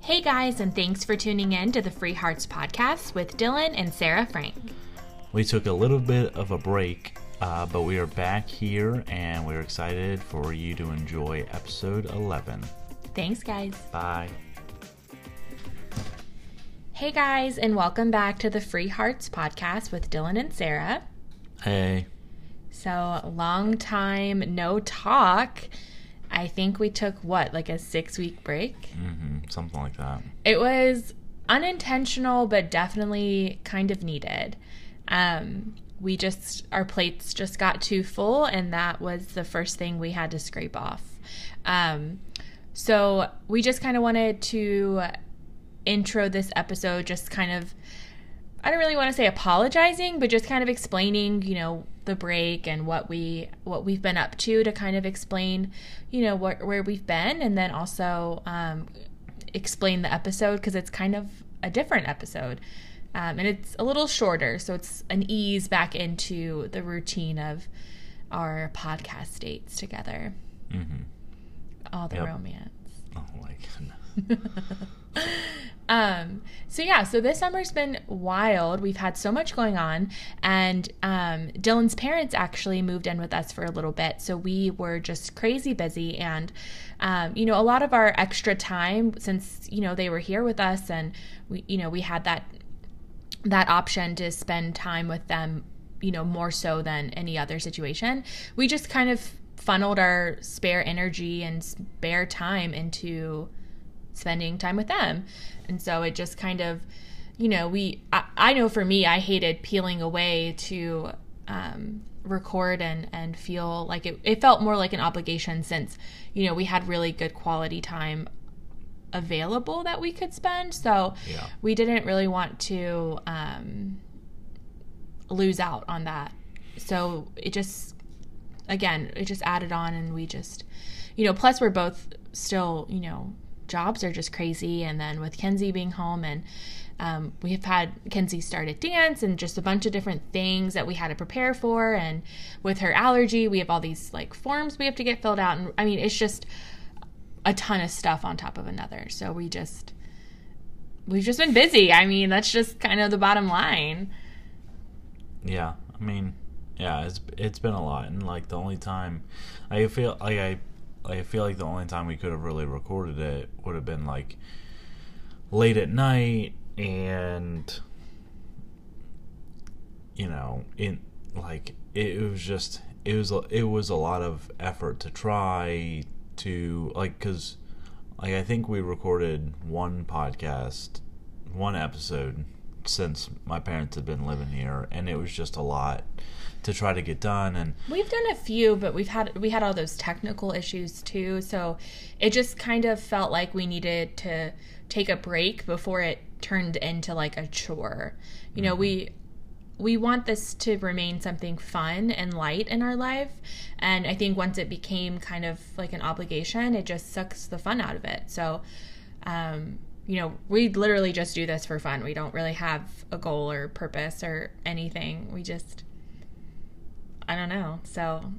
Hey guys, and thanks for tuning in to the Free Hearts podcast with Dylan and Sarah Frank. We took a little bit of a break, uh, but we are back here and we're excited for you to enjoy episode 11. Thanks, guys. Bye. Hey guys, and welcome back to the Free Hearts podcast with Dylan and Sarah. Hey. So, long time no talk. I think we took what, like a six week break? hmm something like that. It was unintentional, but definitely kind of needed. Um, we just, our plates just got too full, and that was the first thing we had to scrape off. Um, so we just kind of wanted to intro this episode, just kind of, I don't really want to say apologizing, but just kind of explaining, you know, the break and what we what we've been up to to kind of explain, you know, where where we've been, and then also um, explain the episode because it's kind of a different episode. Um, and it's a little shorter, so it's an ease back into the routine of our podcast dates together. hmm All the Yep. romance. Oh my goodness. Um, so yeah, so this summer's been wild. We've had so much going on, and um, Dylan's parents actually moved in with us for a little bit, so we were just crazy busy. And um, you know, a lot of our extra time since you know they were here with us, and we, you know, we had that that option to spend time with them, you know, more so than any other situation. We just kind of funneled our spare energy and spare time into spending time with them. And so it just kind of, you know, we, I, I know for me, I hated peeling away to um, record and, and feel like it, it felt more like an obligation since, you know, we had really good quality time available that we could spend. So Yeah. we didn't really want to um, lose out on that. So it just, again, it just added on, and we just, you know, plus we're both still, you know, jobs are just crazy. And then with Kenzie being home, and um, we have had Kenzie started dance and just a bunch of different things that we had to prepare for. And with her allergy, we have all these like forms we have to get filled out. And I mean, it's just a ton of stuff on top of another. So we just, we've just been busy. I mean, that's just kind of the bottom line. Yeah, I mean, yeah, it's it's been a lot, and like the only time I feel like I I feel like the only time we could have really recorded it would have been like late at night, and you know, in like it, was just it was a- it was a lot of effort to try to like because like I think we recorded one podcast, one episode since my parents had been living here, and it was just a lot to try to get done. And We've done a few, but we've had we had all those technical issues too. So it just kind of felt like we needed to take a break before it turned into like a chore. You know, we we want this to remain something fun and light in our life. And I think once it became kind of like an obligation, it just sucks the fun out of it. So, um, you know, we literally just do this for fun. We don't really have a goal or purpose or anything. We just, I don't know. So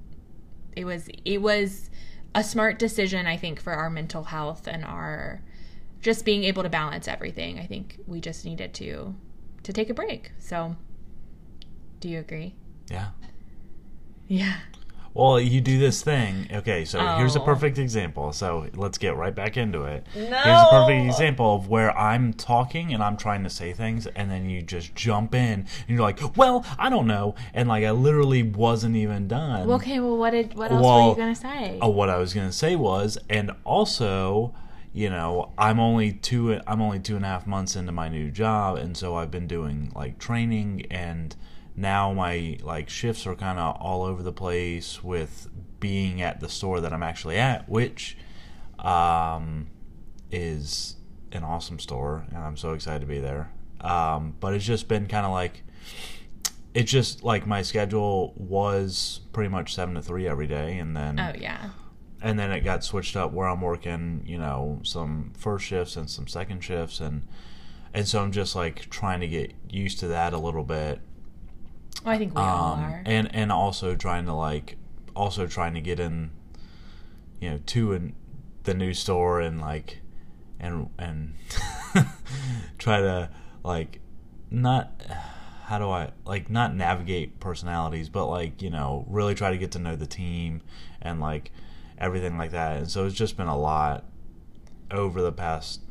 it was, it was a smart decision, I think, for our mental health and our just being able to balance everything. I think we just needed to, to take a break. So, do you agree? yeah, Yeah. Well, you do this thing. Okay, so here's a Oh. perfect example. So let's get right back into it. No. Here's a perfect example of where I'm talking and I'm trying to say things, and then you just jump in and you're like, "Well, I don't know," and like I literally wasn't even done. Okay, well, what did what else were you gonna say? Oh, what I was gonna say was, and also, you know, I'm only two. I'm only two and a half months into my new job, and so I've been doing like training, and now my like shifts are kind of all over the place with being at the store that I'm actually at, which um, is an awesome store, and I'm so excited to be there. Um, but it's just been kind of like it's just like my schedule was pretty much seven to three every day, and then oh yeah. and then it got switched up where I'm working, you know, some first shifts and some second shifts, and and so I'm just like trying to get used to that a little bit, I think we all um, are. and and also trying to like also trying to get in, you know, to in the new store and like and and try to like not how do I like not navigate personalities, but like you know really try to get to know the team and like everything like that. And so it's just been a lot over the past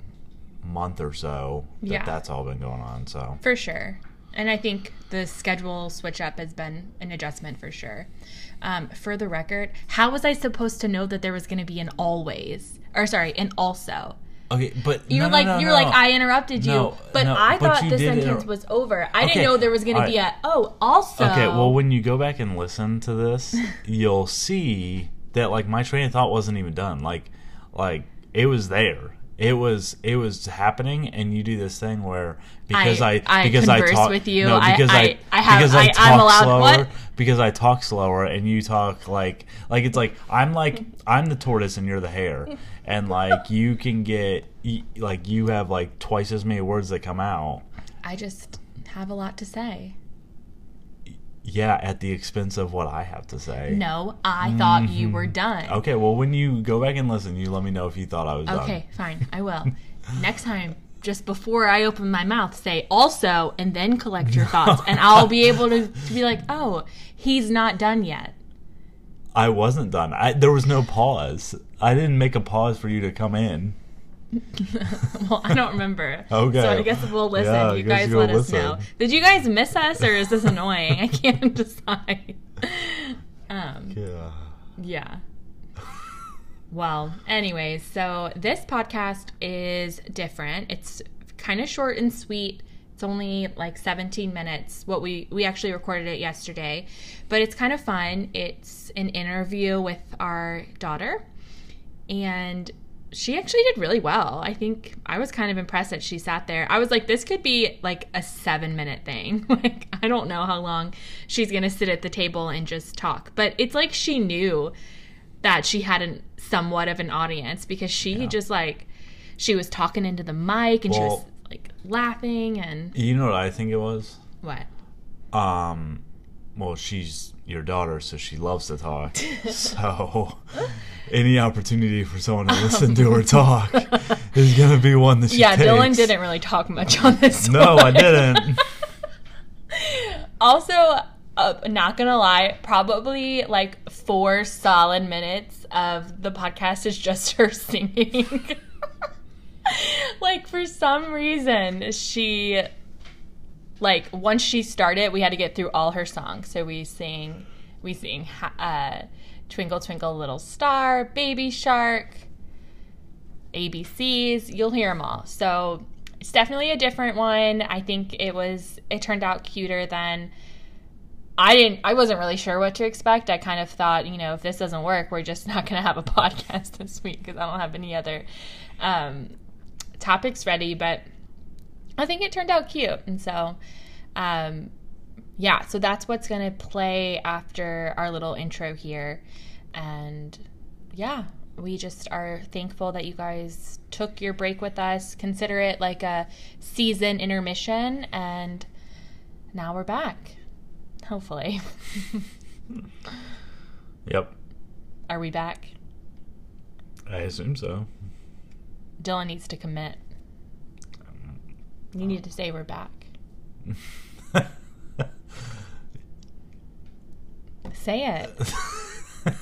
month or so that Yeah. that's all been going on. So For sure. And I think the schedule switch up has been an adjustment for sure. Um, for the record, how was I supposed to know that there was going to be an always? Or sorry, an also? okay, but You're no, like no, you're no, like no. I interrupted you, No, but I but thought you the sentence inter- was over. I Okay, didn't know there was going to be a oh also. Okay, well, when you go back and listen to this, you'll see that like my train of thought wasn't even done. Like, like it was there. It was it was happening, and you do this thing where because I, I- I because I converse talk with you. no I- because I, I- I have- because I, talk I'm allowed- slower what? because I talk slower and you talk like like it's like I'm like I'm the tortoise and you're the hare, and like you can get like you have like twice as many words that come out. I just have a lot to say. Yeah, at the expense of what I have to say. No, I thought you were done. Mm-hmm. Okay, well, when you go back and listen, you let me know if you thought I was done. Okay, fine. I will. Next time, just before I open my mouth, say also and then collect your thoughts. And I'll be able to, to be like, oh, he's not done yet. I wasn't done. I, there was no pause. I didn't make a pause for you to come in. well, I don't remember. Okay. So I guess we'll listen. Yeah, you guys you'll let us know. Did you guys miss us or is this annoying? I can't decide. Um, Yeah. Yeah. Well, anyways, so this podcast is different. It's kind of short and sweet. It's only like 17 minutes. What we we actually recorded it yesterday, but it's kind of fun. It's an interview with our daughter and she actually did really well. I think I was kind of impressed that she sat there. I was like, this could be like a seven minute thing. like, I don't know how long she's going to sit at the table and just talk. But it's like she knew that she had an, somewhat of an audience because she just like, she was talking into the mic and she was like laughing and You know what I think it was? what? Um, well, she's your daughter, so she loves to talk. so, any opportunity for someone to listen to her talk is going to be one that she Yeah, Dylan didn't really talk much on this No, I didn't. Also, uh, not gonna lie, probably like four solid minutes of the podcast is just her singing. like for some reason, she like once she started, we had to get through all her songs. So we sing, we sing uh, "Twinkle Twinkle Little Star," "Baby Shark," ABCs. You'll hear them all. So it's definitely a different one. I think it was. It turned out cuter than. I didn't. I wasn't really sure what to expect. I kind of thought, you know, if this doesn't work, we're just not going to have a podcast this week because I don't have any other um, topics ready. But I think it turned out cute, and so, um, yeah. So that's what's going to play after our little intro here, and yeah, we just are thankful that you guys took your break with us. Consider it like a season intermission, and now we're back. Hopefully. Yep, Are we back? I assume so. Dylan needs to commit. You need to say we're back. Say it.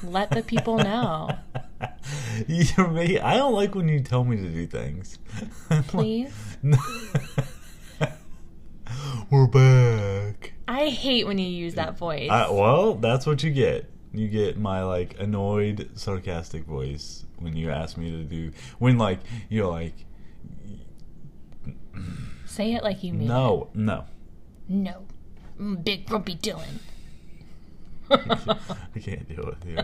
Let the people know. You're me. I don't like when you tell me to do things. Please. We're back. I hate when you use that voice. I, well, that's what you get. You get my like annoyed, sarcastic voice when you ask me to do. When like you're like, Say it like you mean no, no. it. No. Mm, Big grumpy Dylan. I can't deal with you.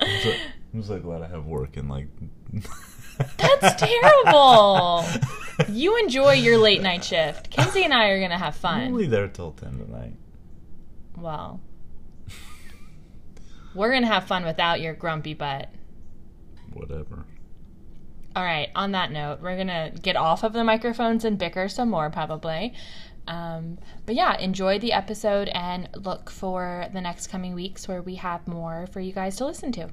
I'm so, I'm so glad I have work and like. That's terrible. You enjoy your late night shift. Kenzie and I are going to have I'm fun. only there till ten tonight. Well, we're going to have fun without your grumpy butt. Whatever. All right, on that note, we're going to get off of the microphones and bicker some more probably. Um, but yeah, enjoy the episode and look for the next coming weeks where we have more for you guys to listen to.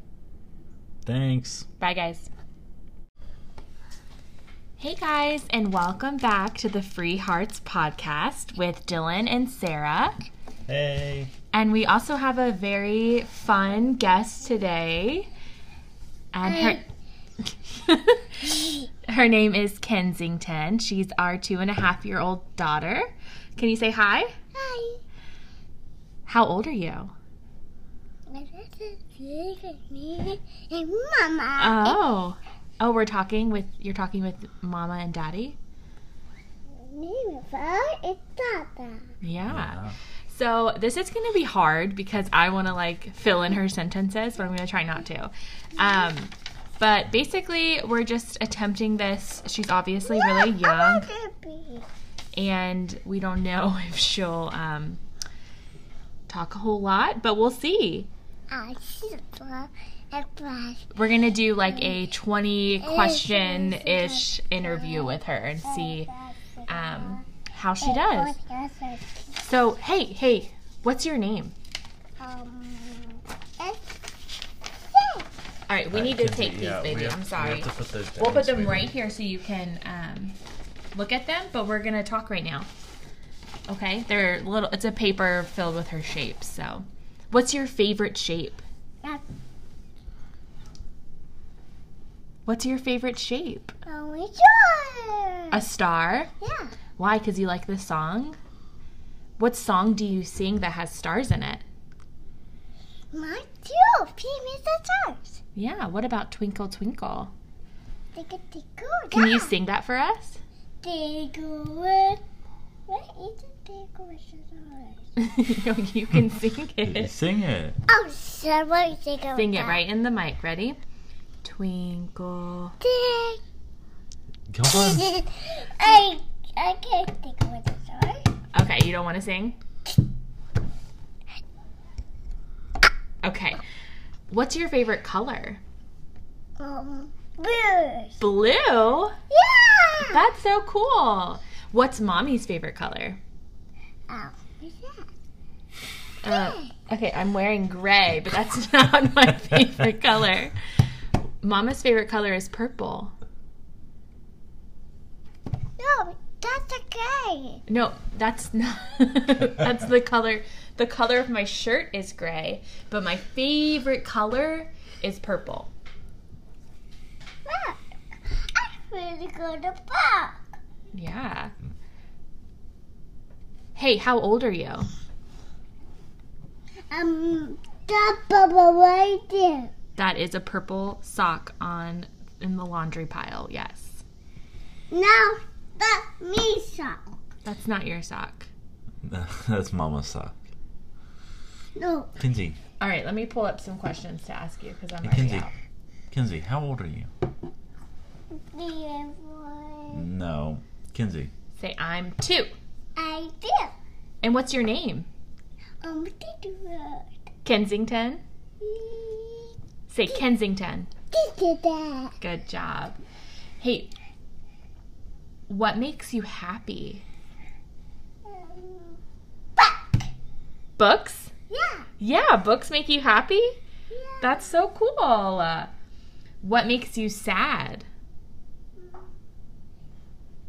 Thanks. Bye, guys. Hey guys, and welcome back to the Free Hearts podcast with Dylan and Sarah. Hey. And we also have a very fun guest today. And her her name is Kensington. She's our two and a half year old daughter. Can you say hi? Hi. How old are you? My sister, me, and Mama. Oh. Oh, we're talking with you're talking with mama and daddy? Name of her is Tata. Yeah. So this is going to be hard because I want to like fill in her sentences, but I'm going to try not to. Um, but basically, we're just attempting this. She's obviously really young, and we don't know if she'll um, talk a whole lot, but we'll see. I see the flash. We're going to do like a 20 question ish interview with her and see um, how she does. So, hey, hey, what's your name? Um, it's All right, we need to take these, baby. I'm sorry. We'll put them right here so you can um, look at them, but we're gonna talk right now. Okay, they're little. It's a paper filled with her shapes. So, what's your favorite shape? That- What's your favorite shape? Oh, it's yours. A star. Yeah. Why? Because you like the song. What song do you sing that has stars in it? My too. Famous stars. Yeah. What about Twinkle Twinkle? Tickle, tickle. Can you sing that for us? Tickle with. What is a tickle with stars? no, oh, you can sing it. Sing it. Oh, somebody tickle Sing it right in the mic. Ready? Twinkle. Tick. Come on. I I can't tickle with the stars. Okay, you don't want to sing? Okay. What's your favorite color? Um, blues. Blue? Yeah. That's so cool. What's mommy's favorite color? Uh, okay, I'm wearing gray, but that's not my favorite color. Mama's favorite color is purple. No, that's okay. No, that's not. that's the color. The color of my shirt is gray, but my favorite color is purple. Look, I really go to park. Yeah. Hey, how old are you? Um, that bubble right there. That is a purple sock on in the laundry pile. Yes. Now, that's me sock. That's not your sock. That's Mama's sock. No, Kenzie. All right, let me pull up some questions to ask you because I'm Hey, already Kenzie. out. Kenzie, how old are you? three. No. Kenzie. Say I'm two. I do. And what's your name? Um, did you Kensington. Say Kensington. did that? Good job. Hey, what makes you happy? Um. Books? Yeah. Yeah, books make you happy? Yeah. That's so cool. Uh, what makes you sad?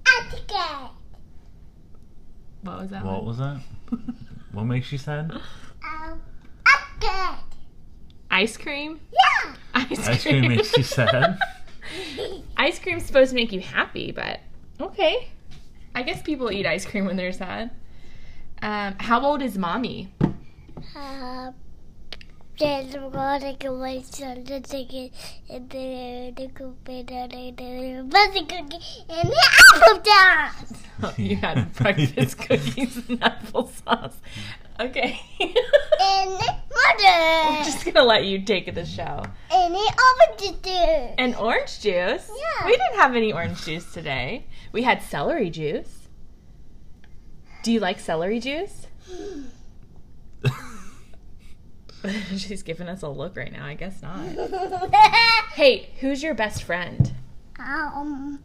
Etiquette. What was that? What one? was that? what makes you sad? Um, etiquette. Ice cream? Yeah. Ice, Ice cream makes you sad? ice cream's supposed to make you happy, but okay. I guess people eat ice cream when they're sad. Um, how old is mommy? Uh, there's one away son to take it and then the cookie and the buzzing cookie and the apple you had breakfast cookies and applesauce. Okay. And the I'm just gonna let you take the show. And the orange juice. And orange juice. Yeah. We didn't have any orange juice today. We had celery juice. Do you like celery juice? She's giving us a look right now. I guess not. Hey, who's your best friend? um.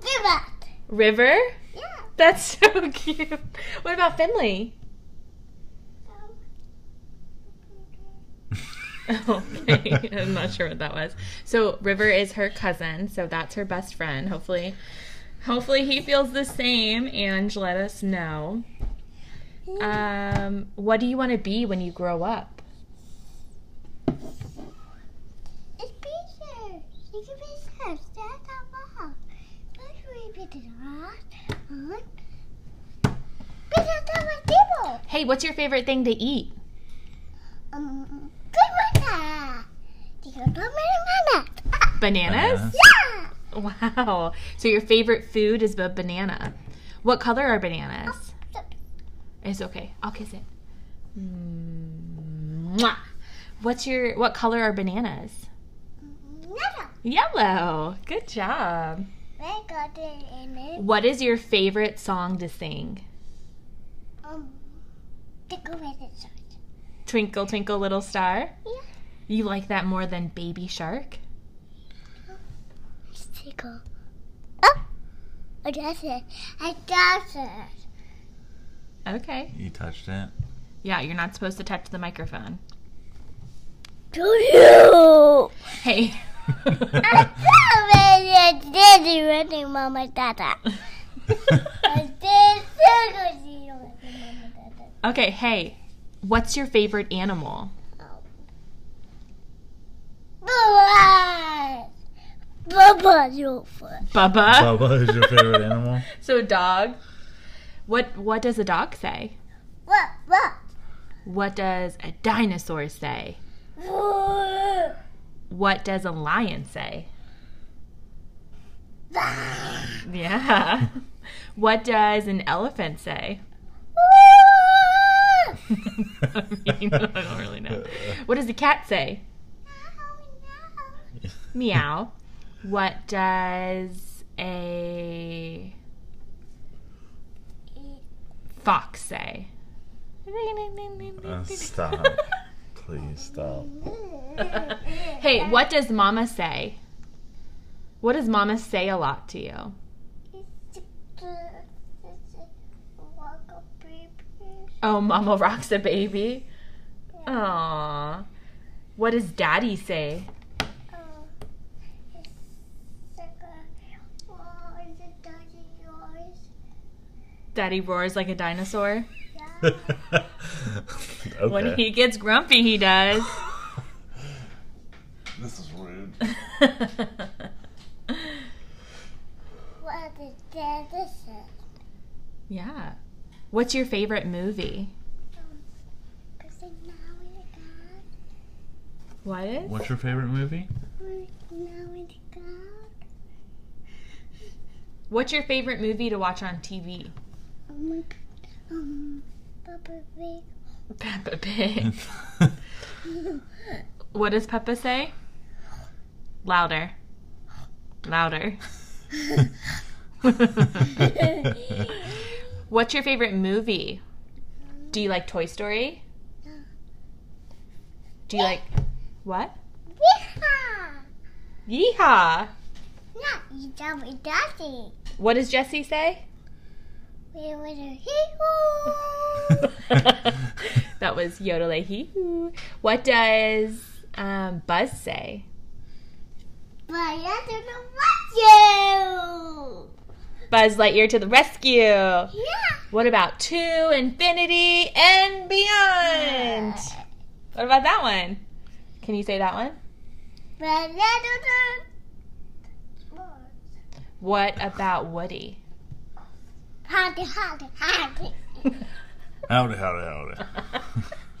Vivat. River? Yeah. That's so cute. What about Finley? okay, I'm not sure what that was. So River is her cousin, so that's her best friend. Hopefully, hopefully he feels the same. And let us know. Um, what do you want to be when you grow up? It's pictures. You can be. That's how long. Let's repeat it. Huh? Pizza on my table. Hey, what's your favorite thing to eat? Um, good one. Tiga mana? Bananas. Yeah. Wow. So your favorite food is a banana. What color are bananas? It's okay. I'll kiss it. Mwah. What's your what color are bananas? Nada. Yellow. Good job. I got it in it. What is your favorite song to sing? Um, tickle with it. search. Twinkle Twinkle Little Star. Yeah. You like that more than Baby Shark? Let's tickle. Oh, I got it. I got it. Okay. You touched it. Yeah, you're not supposed to touch the microphone. To you. Hey. I did it running, Mama Dada. I did so good. you know, Mama Dada. okay, hey. What's your favorite animal? Bye. Baba, your foot. Bubba. Bubba is your favorite animal? So a dog. What what does a dog say? What? What? What does a dinosaur say? What? Does a lion say? Yeah. What does an elephant say? I mean, I don't really know. What does a cat say? Meow. What does a fox say? Uh, stop. Please stop. hey, what does mama say? What does mama say a lot to you? Oh, mama rocks a baby. Aww. What does daddy say? Daddy roars like a dinosaur. okay. When he gets grumpy, he does. This is rude. What is? This yeah. What's your favorite movie? because now we got What is? What's your favorite movie? now we got What's your favorite movie to watch on TV? um um Papa Pig. Peppa Pig. What does Peppa say? Louder. Louder. What's your favorite movie? Do you like Toy Story? Do you like what? Yeehaw! Yeehaw! Not you tell me daddy. What does Jesse say? We were a hee-hoo. that was yodel hee hoo. What does um, Buzz say? But I don't know what you. Buzz Lightyear to the rescue. Yeah. What about to infinity and beyond? What about that one? Can you say that one? But I don't know. What about Woody? Howdy, howdy, howdy. Howdy, howdy, howdy.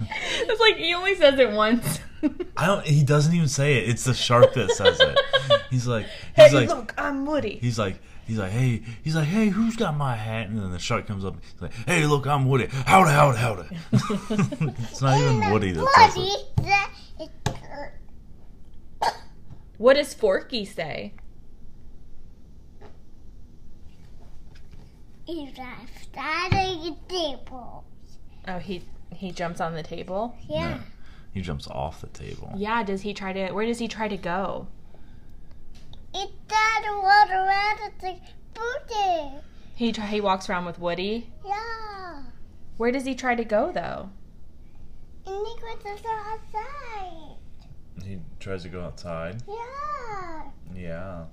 it's like he only says it once. I don't. He doesn't even say it. It's the shark that says it. He's like, he's hey, like, look, I'm Woody. he's like, he's like, hey, he's like, hey, who's got my hat? And then the shark comes up. He's like, hey, look, I'm Woody. Howdy, howdy, howdy. it's not even Woody that says it. that is What does Forky say? He's like starting a table. Oh, he he jumps on the table. Yeah. He jumps off the table. Yeah. Does he try to? Where does he try to go? It doesn't walk around the booty. He try, he walks around with Woody. Yeah. Where does he try to go though? And he goes outside. He tries to go outside. Yeah. Yeah.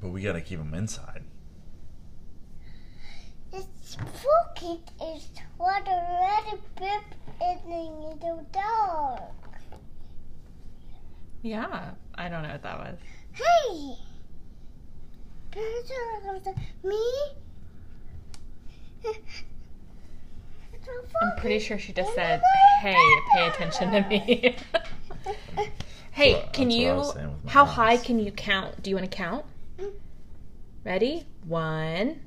But we gotta keep him inside. It's pocket is what a red bib in the dark. Yeah, I don't know what that was. Hey! Me? I'm pretty sure she just said, "Hey, pay attention to me." hey, That's what- can that's what I you? was saying with my How eyes. high can you count? Do you want to count? Mm. Ready? One.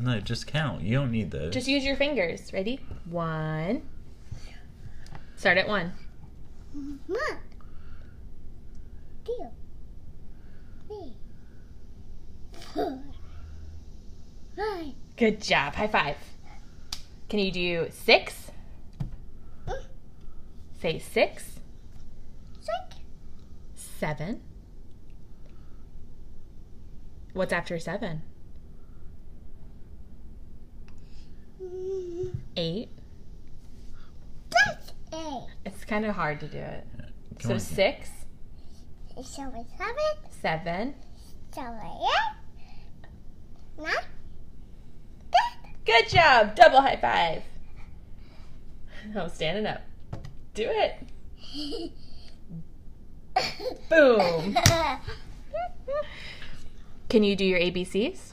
No, just count. You don't need those. Just use your fingers. Ready? One. Start at one. One, two, three, four, five, Good job. High five. Can you do six? Mm. Say Seven. What's after seven? mm, Eight. that's eight. It's kind of hard to do it. Come So on. six, Seven, seven, seven. seven, eight, nine, ten. Good job. Double high five. Oh, standing up. Do it. Boom. Can you do your ABCs?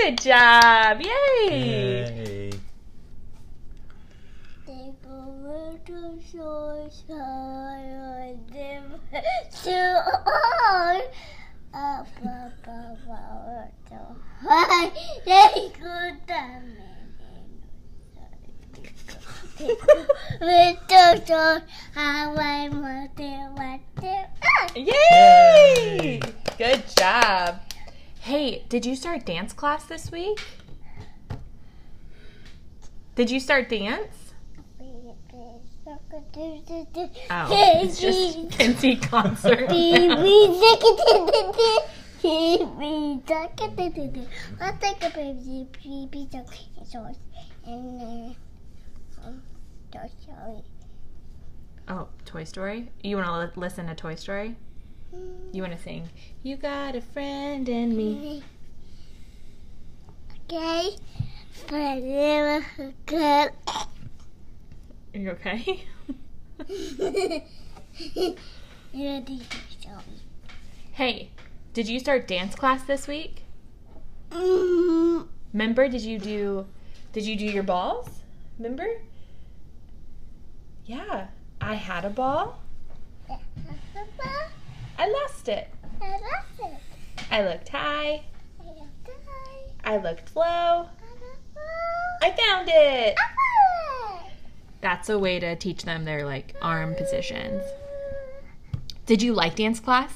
Good job. Yay. Yay. Yay! Good job. Hey, did you start dance class this week? Did you start dance? Oh, it's just Kenzie concert. Oh, Toy Story? You want to li- listen to Toy Story? You want to sing? You got a friend in me. Okay, but good. Are you okay? You're the Story. hey, did you start dance class this week? Mm, Remember, did you do did you do your balls? Remember? Yeah. I had a ball. I lost it. I lost it. I looked high. I lost it. I looked low. I lost I found it. it. That's a way to teach them their like arm positions. Did you like dance class?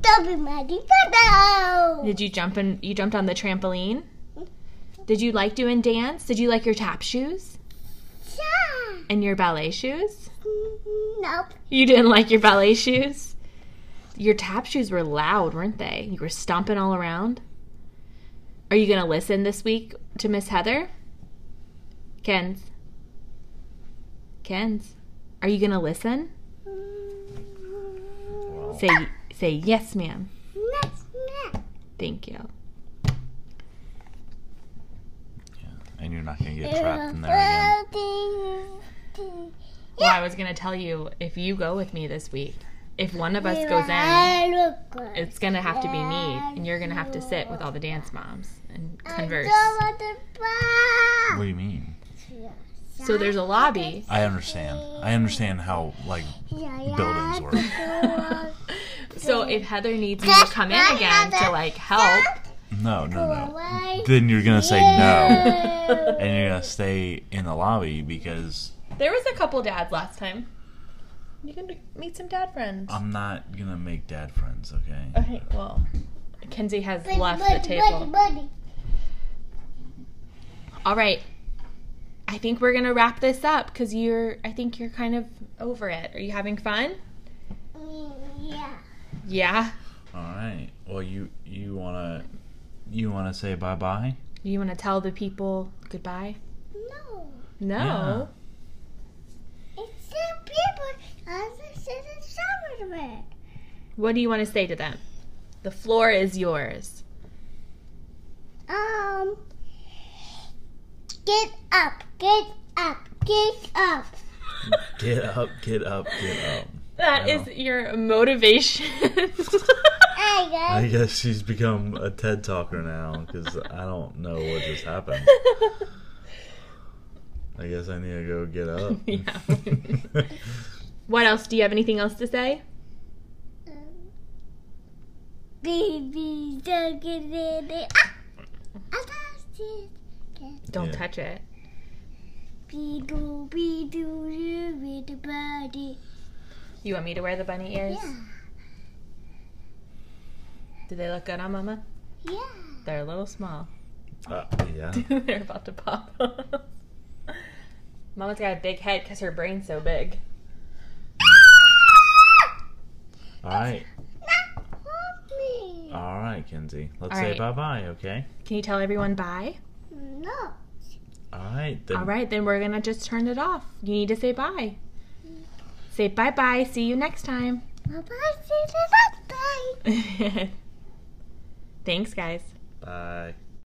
Don't be. Did you jump in you jumped on the trampoline? Did you like doing dance? Did you like your tap shoes Yeah. and your ballet shoes? Nope. You didn't like your ballet shoes? Your tap shoes were loud, weren't they? You were stomping all around. Are you going to listen this week to Miss Heather? Kens. Kens. Are you going to listen? Well, Say say yes, ma'am. Next, next. Thank you. Yeah, and you're not gonna get trapped in there again. Well, I was going to tell you if you go with me this week, if one of us goes in, it's going to have to be me and you're going to have to sit with all the dance moms and converse. What do you mean? So there's a lobby. I understand. I understand how like buildings work. So if Heather needs me to come in again to like help, No, no, no. Then you're gonna say no, and you're gonna stay in the lobby because there was a couple dads last time. You can meet some dad friends. I'm not gonna make dad friends, okay? okay, well, Kenzie has Buddy, left buddy, the table. Buddy, buddy. All right. I think we're gonna wrap this up because you're. I think you're kind of over it. Are you having fun? Mm, Yeah. Yeah. All right. Well, you you wanna you wanna say bye bye? You want to tell the people goodbye? No. No. It's the people. I just said it's somewhere. What do you want to say to them? The floor is yours. Um. Get up. Get up. Get up. Get up, get up, get up. That I is know. your motivation. Hey I guess she's become a TED talker now because I don't know what just happened. I guess I need to go get up. Yeah. What else? Do you have anything else to say? Baby, don't get in it. Ah! I touched it. Don't Yeah. touch it. Be do be do do with the body. You want me to wear the bunny ears? Yeah. Do they look good on Mama? Yeah. They're a little small. Uh, yeah. They're about to pop. Mama's got a big head because her brain's so big. All right. Not hurt me. All right, Kenzie. Let's All say right. bye bye, okay? Can you tell everyone bye? No. All right. Then All right, then we're gonna just turn it off. You need to say bye. Say bye bye. See you next time. Bye bye. See you next time. Thanks, guys. Bye.